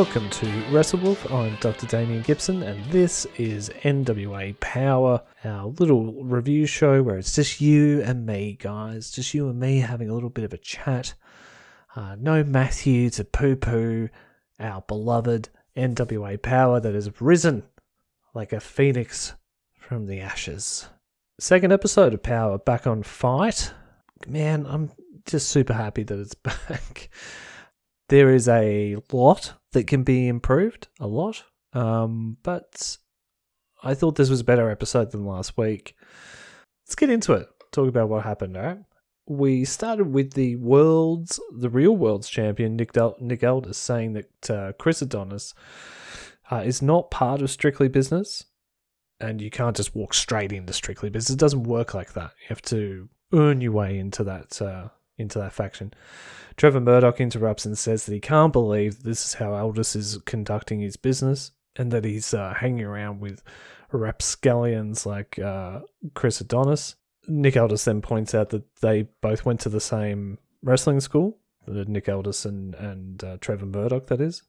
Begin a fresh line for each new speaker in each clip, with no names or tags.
Welcome to WrestleWolf. I'm Dr. Damian Gibson, and this is NWA Power, our little review show where it's just you and me, guys. Just you and me having a little bit of a chat. Uh, no Matthew to poo poo our beloved NWA Power that has risen like a phoenix from the ashes. Second episode of Power back on FITE. Man, I'm just super happy that it's back. There is a lot that can be improved, a lot. Um, but I thought this was a better episode than last week. Let's get into it. Talk about what happened, right? We started with the world's, the real world's champion, Nick, Del- Nick Aldis, saying that uh, Chris Adonis uh, is not part of Strictly Business. And you can't just walk straight into Strictly Business. It doesn't work like that. You have to earn your way into that uh, into that faction. Trevor Murdoch interrupts and says that he can't believe this is how Aldis is conducting his business and that he's uh, hanging around with rapscallions like uh, Chris Adonis. Nick Aldis then points out that they both went to the same wrestling school, uh, Nick Aldis and, and uh, Trevor Murdoch, that is.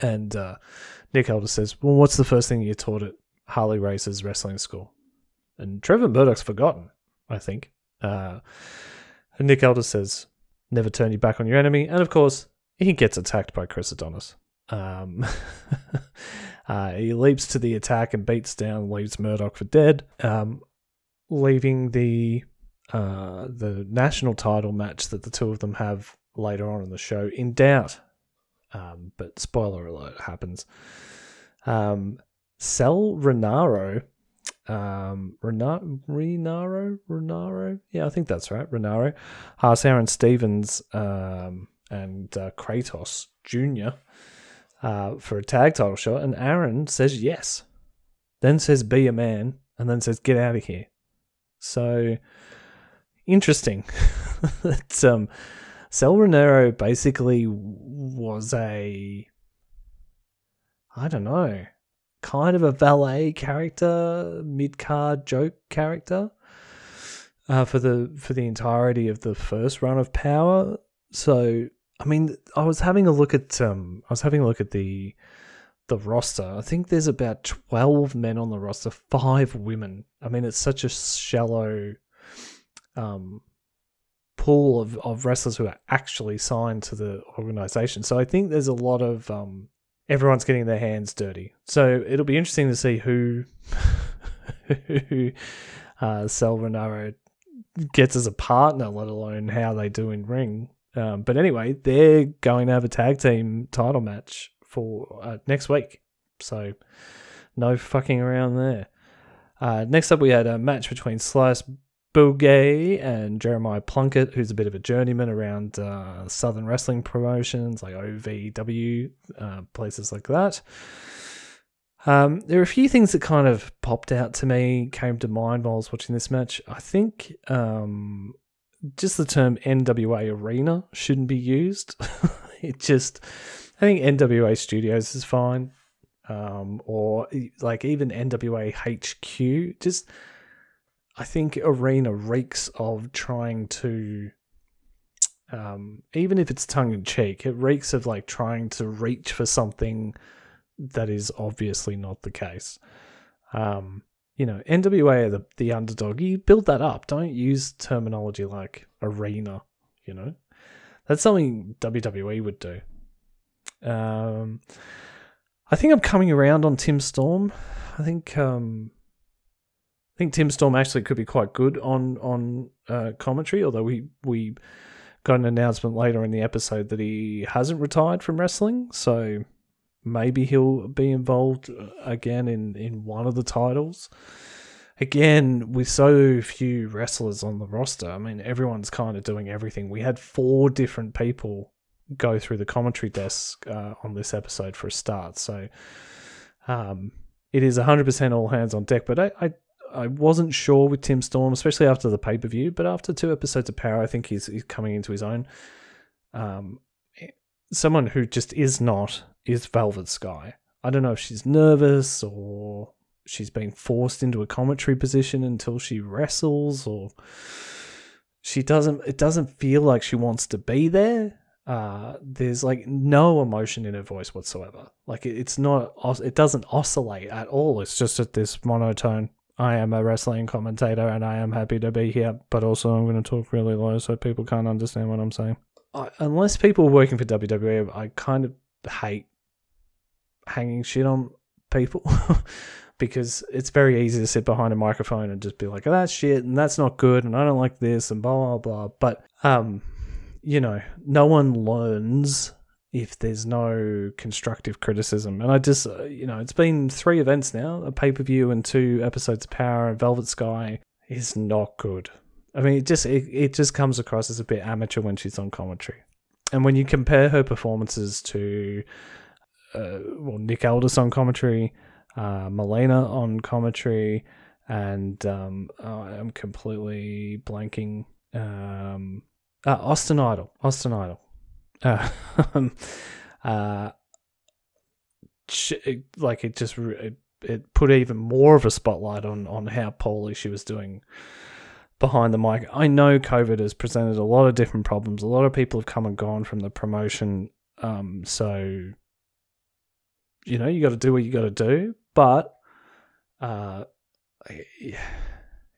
And uh, Nick Aldis says, Well, what's the first thing you taught at Harley Race's wrestling school? And Trevor Murdoch's forgotten, I think. And Nick Aldis says, never turn your back on your enemy. And of course, he gets attacked by Chris Adonis. Um, uh, he leaps to the attack and beats down, leaves Murdoch for dead, um, leaving the uh, the national title match that the two of them have later on in the show in doubt. Um, but spoiler alert happens. Um, Sal Rinauro um Renaro Renaro? Renaro? Yeah I think that's right Renaro. Asks Aron Stevens um and uh, Kratos Jr. Uh, for a tag title shot and Aaron says yes. Then says be a man and then says get out of here. So interesting that um Sal Rinauro basically was a I don't know kind of a valet character, mid card joke character uh, for the for the entirety of the first run of Power. So I mean, I was having a look at um, I was having a look at the the roster. I think there's about twelve men on the roster, five women. I mean, it's such a shallow um pool of, of wrestlers who are actually signed to the organization. So I think there's a lot of um everyone's getting their hands dirty. So it'll be interesting to see who who uh, Sal Rinauro gets as a partner, let alone how they do in ring. Um, but anyway, they're going to have a tag team title match for uh, next week. So no fucking around there. Uh, next up, we had a match between Slice Boogie and Jeremiah Plunkett, who's a bit of a journeyman around uh, Southern wrestling promotions like OVW, uh, places like that. Um, there are a few things that kind of popped out to me, came to mind while I was watching this match. I think um, just the term NWA Arena shouldn't be used. it just, I think NWA Studios is fine. um, or like even NWA HQ. Just, I think Arena reeks of trying to, um, even if it's tongue in cheek, it reeks of like trying to reach for something that is obviously not the case. Um, you know, NWA are the, the underdog. You build that up. Don't use terminology like arena, you know? That's something WWE would do. Um, I think I'm coming around on Tim Storm. I think um, I think Tim Storm actually could be quite good on on uh, commentary. Although we we got an announcement later in the episode that he hasn't retired from wrestling, so maybe he'll be involved uh, again in in one of the titles. Again, with so few wrestlers on the roster, I mean, everyone's kind of doing everything. We had four different people go through the commentary desk uh, on this episode for a start. So um, it is 100% all hands on deck. But I, I, I wasn't sure with Tim Storm, especially after the pay per view. But after two episodes of Power, I think he's, he's coming into his own. Um, someone who just is not is Velvet Sky. I don't know if she's nervous or she's been forced into a commentary position until she wrestles or she doesn't it doesn't feel like she wants to be there uh, there's like no emotion in her voice whatsoever. Like it, it's not, it doesn't oscillate at all. It's just at this monotone. I am a wrestling commentator and I am happy to be here, but also I'm going to talk really low so people can't understand what I'm saying. I, unless people working for WWE, I kind of hate hanging shit on people because it's very easy to sit behind a microphone and just be like, oh, that's shit and that's not good and I don't like this and blah, blah, blah. But, um, you know, no one learns if there's no constructive criticism. And I just, uh, you know, it's been three events now a pay per view and two episodes of Power and Velvet Sky is not good. I mean, it just it, it just comes across as a bit amateur when she's on commentary. And when you compare her performances to, uh, well, Nick Aldis on commentary, uh, Melina on commentary, and um, oh, I'm completely blanking. Um, uh, Austin Idol. Austin Idol. Uh, uh, like it just it, it put even more of a spotlight on on how poorly she was doing behind the mic. I know COVID has presented a lot of different problems. A lot of people have come and gone from the promotion. Um, so you know you got to do what you got to do, but uh,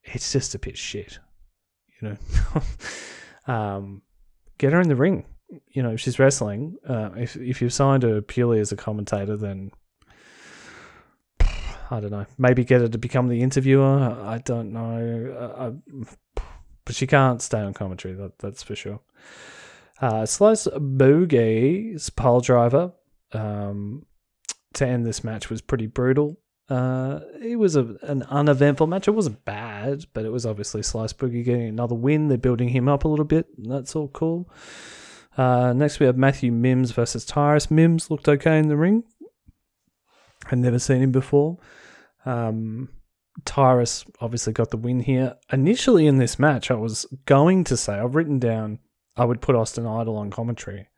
it's just a bit shit. You know. um, get her in the ring. You know, if she's wrestling. Uh, if if you've signed her purely as a commentator, then I don't know. Maybe get her to become the interviewer. I don't know. Uh, I, but she can't stay on commentary. That, that's for sure. Uh, Slice Boogie's pole driver um, to end this match was pretty brutal. Uh, it was a, an uneventful match. It wasn't bad, but it was obviously Slice Boogie getting another win. They're building him up a little bit. that's all cool. Uh, next, we have Matthew Mims versus Tyrus. Mims looked okay in the ring. I'd never seen him before. Um, Tyrus obviously got the win here. Initially in this match, I was going to say, I've written down I would put Austin Idol on commentary.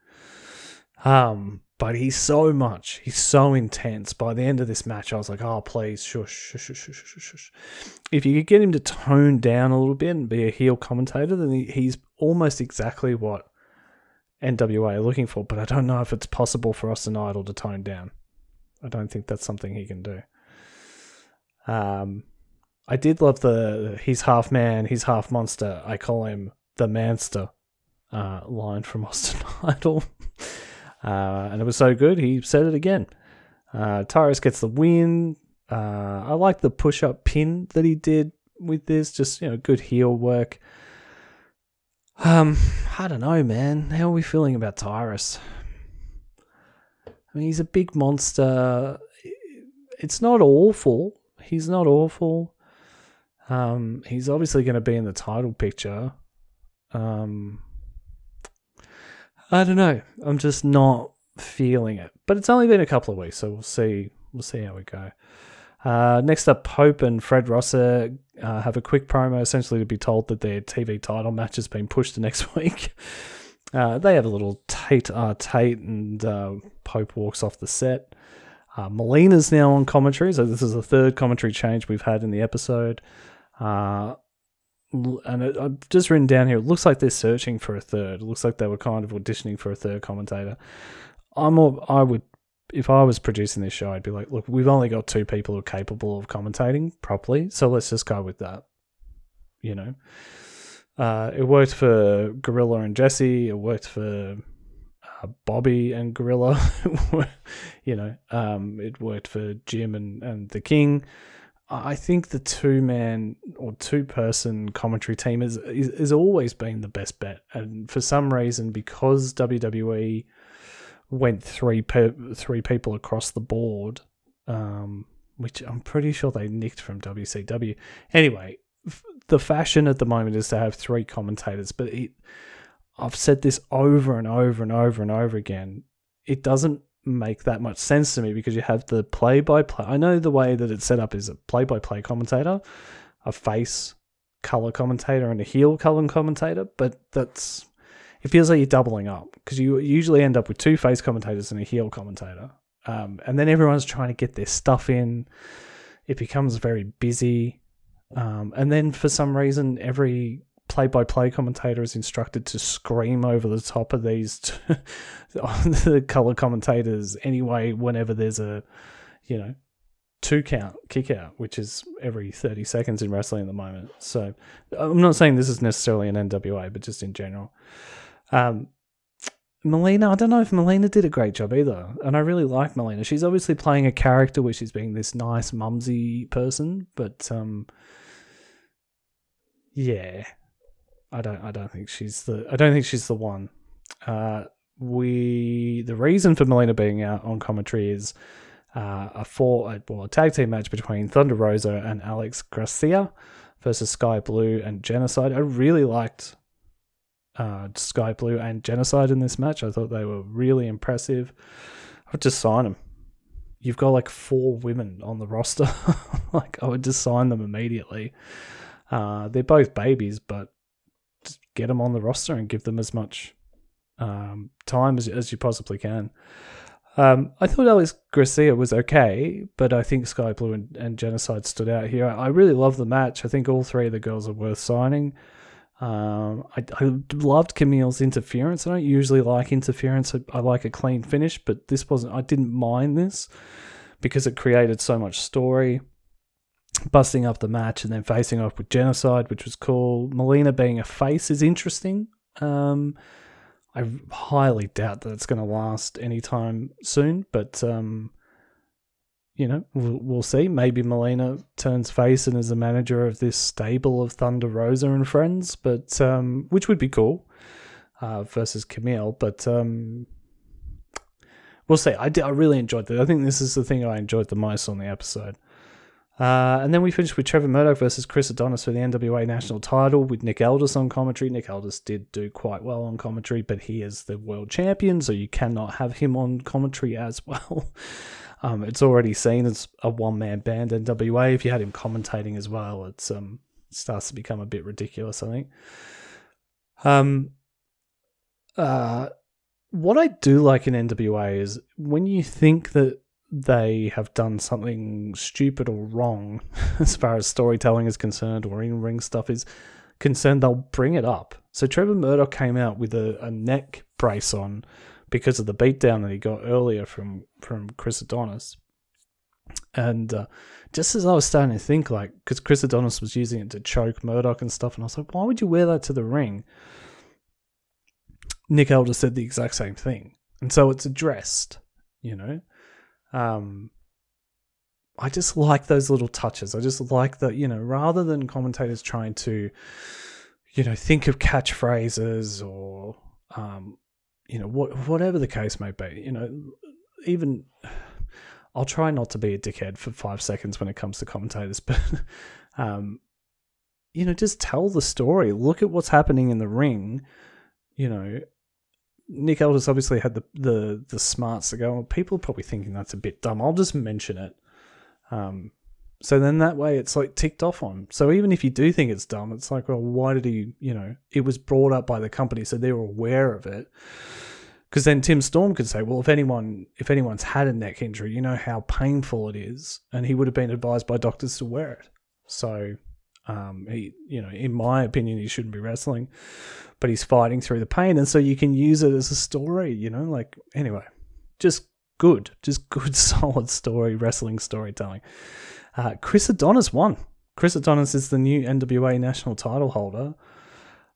Um, but he's so much, he's so intense. By the end of this match, I was like, oh, please, shush, shush, shush, shush, shush, shush. If you could get him to tone down a little bit and be a heel commentator, then he's almost exactly what NWA are looking for. But I don't know if it's possible for Austin Idol to tone down. I don't think that's something he can do. Um, I did love the he's half man, he's half monster. I call him the manster uh, line from Austin Idol. Uh, and it was so good, he said it again. Uh, Tyrus gets the win. Uh, I like the push up pin that he did with this, just, you know, good heel work. Um, I don't know, man. How are we feeling about Tyrus? I mean, he's a big monster. It's not awful. He's not awful. Um, he's obviously going to be in the title picture. Um, I don't know. I'm just not feeling it. But it's only been a couple of weeks, so we'll see. We'll see how we go. Uh, next up, Pope and Fred Rosser uh, have a quick promo, essentially to be told that their TV title match has been pushed to next week. Uh, they have a little Tate uh, Tate, and uh, Pope walks off the set. Melina's now on commentary, so this is the third commentary change we've had in the episode. And I've just written down here. It looks like they're searching for a third. It looks like they were kind of auditioning for a third commentator. I'm, I would, if I was producing this show, I'd be like, look, we've only got two people who are capable of commentating properly, so let's just go with that. You know, uh, it worked for Gorilla and Jesse. It worked for uh, Bobby and Gorilla. you know, um, it worked for Jim and, and the King. I think the two man or two person commentary team is, is, is always been the best bet, and for some reason, because WWE went three pe- three people across the board, um, which I'm pretty sure they nicked from WCW. Anyway, f- the fashion at the moment is to have three commentators, but it, I've said this over and over and over and over again. It doesn't make that much sense to me because you have the play by play. I know the way that it's set up is a play by play commentator, a face color commentator, and a heel color commentator, but that's it feels like you're doubling up because you usually end up with two face commentators and a heel commentator. Um, and then everyone's trying to get their stuff in. It becomes very busy. Um, and then for some reason, every play by play commentator is instructed to scream over the top of these t- the color commentators anyway whenever there's a you know two count kick out which is every 30 seconds in wrestling at the moment so i'm not saying this is necessarily an nwa but just in general um Melina, I don't know if Melina did a great job either. And I really like Melina. She's obviously playing a character where she's being this nice mumsy person, but um yeah, I don't. I don't think she's the. I don't think she's the one. Uh, we the reason for Melina being out on commentary is uh, a four well a tag team match between Thunder Rosa and Alex Gracia versus Skye Blue and Genocide. I really liked uh, Skye Blue and Genocide in this match. I thought they were really impressive. I would just sign them. You've got like four women on the roster. like I would just sign them immediately. Uh, they're both babies, but get them on the roster and give them as much um, time as, as you possibly can. Um, I thought Alex Gracia was okay, but I think Skye Blue and, and, Genocide stood out here. I really love the match. I think all three of the girls are worth signing. Um, I, I, loved Kamille's interference. I don't usually like interference. I, I, like a clean finish, but this wasn't. I didn't mind this because it created so much story busting up the match and then facing off with Genocide, which was cool. Melina being a face is interesting. Um, I highly doubt that it's going to last anytime soon, but um, you know, we'll, see. Maybe Melina turns face and is a manager of this stable of Thunder Rosa and friends, but um, which would be cool uh, versus Kamille. But um, we'll see. I, did, I really enjoyed that. I think this is the thing I enjoyed the most on the episode. Uh, and then we finished with Trevor Murdoch versus Chris Adonis for the NWA national title with Nick Aldis on commentary. Nick Aldis did do quite well on commentary, but he is the world champion, so you cannot have him on commentary as well. Um, it's already seen as a one man band NWA. If you had him commentating as well, it's um it starts to become a bit ridiculous. I think. Um. Uh, what I do like in NWA is when you think that they have done something stupid or wrong as far as storytelling is concerned or in ring stuff is concerned, they'll bring it up. So Trevor Murdoch came out with a, a neck brace on because of the beatdown that he got earlier from from Chris Adonis. And uh, just as I was starting to think, like, because Chris Adonis was using it to choke Murdoch and stuff, and I was like, why would you wear that to the ring? Nick Aldis said the exact same thing. And so it's addressed, you know? Um, I just like those little touches. I just like that, you know, rather than commentators trying to, you know, think of catchphrases or, um, you know, what, whatever the case may be, you know, even I'll try not to be a dickhead for five seconds when it comes to commentators, but, um, you know, just tell the story. Look at what's happening in the ring, you know, Nick Aldis obviously had the, the the smarts to go. People are probably thinking that's a bit dumb. I'll just mention it. Um, so then that way it's like ticked off on. So even if you do think it's dumb, it's like, well, why did he? You know, it was brought up by the company, so they were aware of it. Because then Tim Storm could say, well, if anyone if anyone's had a neck injury, you know how painful it is, and he would have been advised by doctors to wear it. So, um, he, you know, in my opinion, he shouldn't be wrestling, but he's fighting through the pain, and so you can use it as a story. You know, like anyway, just good, just good, solid story, wrestling storytelling. Uh, Chris Adonis won. Chris Adonis is the new NWA national title holder.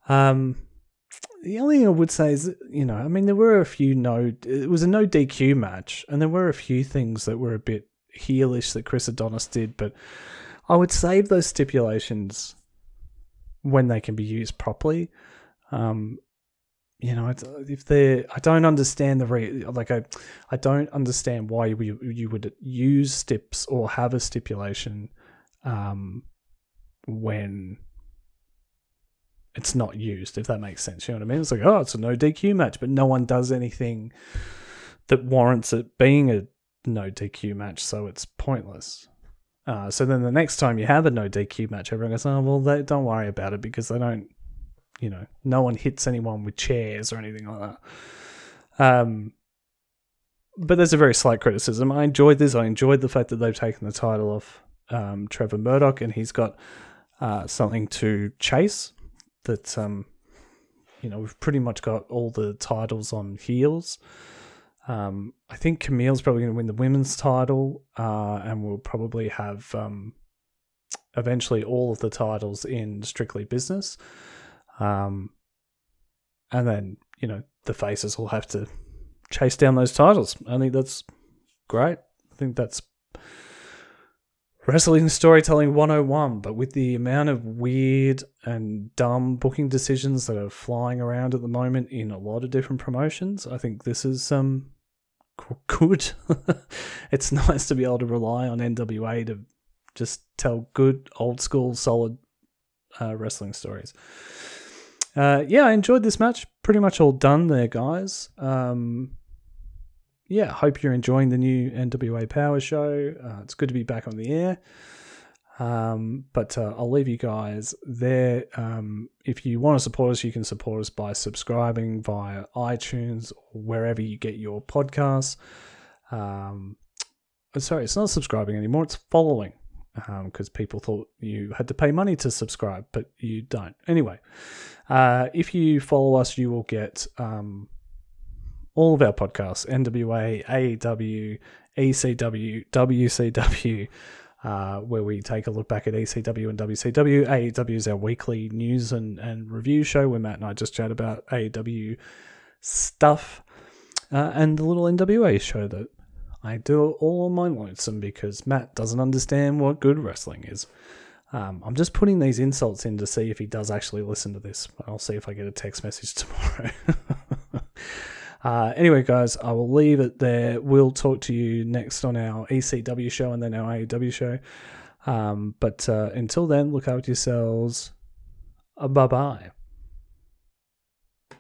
Um, the only thing I would say is, you know, I mean, there were a few no, it was a no DQ match, and there were a few things that were a bit heelish that Chris Adonis did, but I would save those stipulations when they can be used properly. Um, you know, if they're, I don't understand the re, like I, I don't understand why you you would use stips or have a stipulation, um, when it's not used, if that makes sense. You know what I mean? It's like, oh, it's a no DQ match, but no one does anything that warrants it being a no DQ match, so it's pointless. Uh, so then the next time you have a no DQ match, everyone goes, oh, well, they, don't worry about it because they don't, you know, no one hits anyone with chairs or anything like that. Um, but there's a very slight criticism. I enjoyed this. I enjoyed the fact that they've taken the title off um, Trevor Murdoch and he's got uh, something to chase that um, you know we've pretty much got all the titles on heels. Um, I think Kamille's probably going to win the women's title, uh, and we'll probably have um, eventually all of the titles in Strictly Business. Um, and then you know the faces will have to chase down those titles. I think that's great. I think that's Wrestling Storytelling 101, but with the amount of weird and dumb booking decisions that are flying around at the moment in a lot of different promotions, I think this is um good. it's nice to be able to rely on NWA to just tell good, old school, solid uh, wrestling stories. Uh, yeah, I enjoyed this match. Pretty much all done there, guys. Um, yeah, hope you're enjoying the new NWA Power Show. Uh, it's good to be back on the air. Um, but uh, I'll leave you guys there. Um, if you want to support us, you can support us by subscribing via iTunes or wherever you get your podcasts. Um, sorry, it's not subscribing anymore, it's following because um, people thought you had to pay money to subscribe, but you don't. Anyway, uh, if you follow us, you will get um, all of our podcasts NWA, AEW, ECW, WCW, uh, where we take a look back at ECW and WCW. AEW is our weekly news and, and review show where Matt and I just chat about AEW stuff. Uh, and the little NWA show that I do it all on my lonesome because Matt doesn't understand what good wrestling is. Um, I'm just putting these insults in to see if he does actually listen to this. I'll see if I get a text message tomorrow. Uh, anyway, guys, I will leave it there. We'll talk to you next on our ECW show and then our AEW show. Um, but uh, until then, look after yourselves. Uh, bye bye.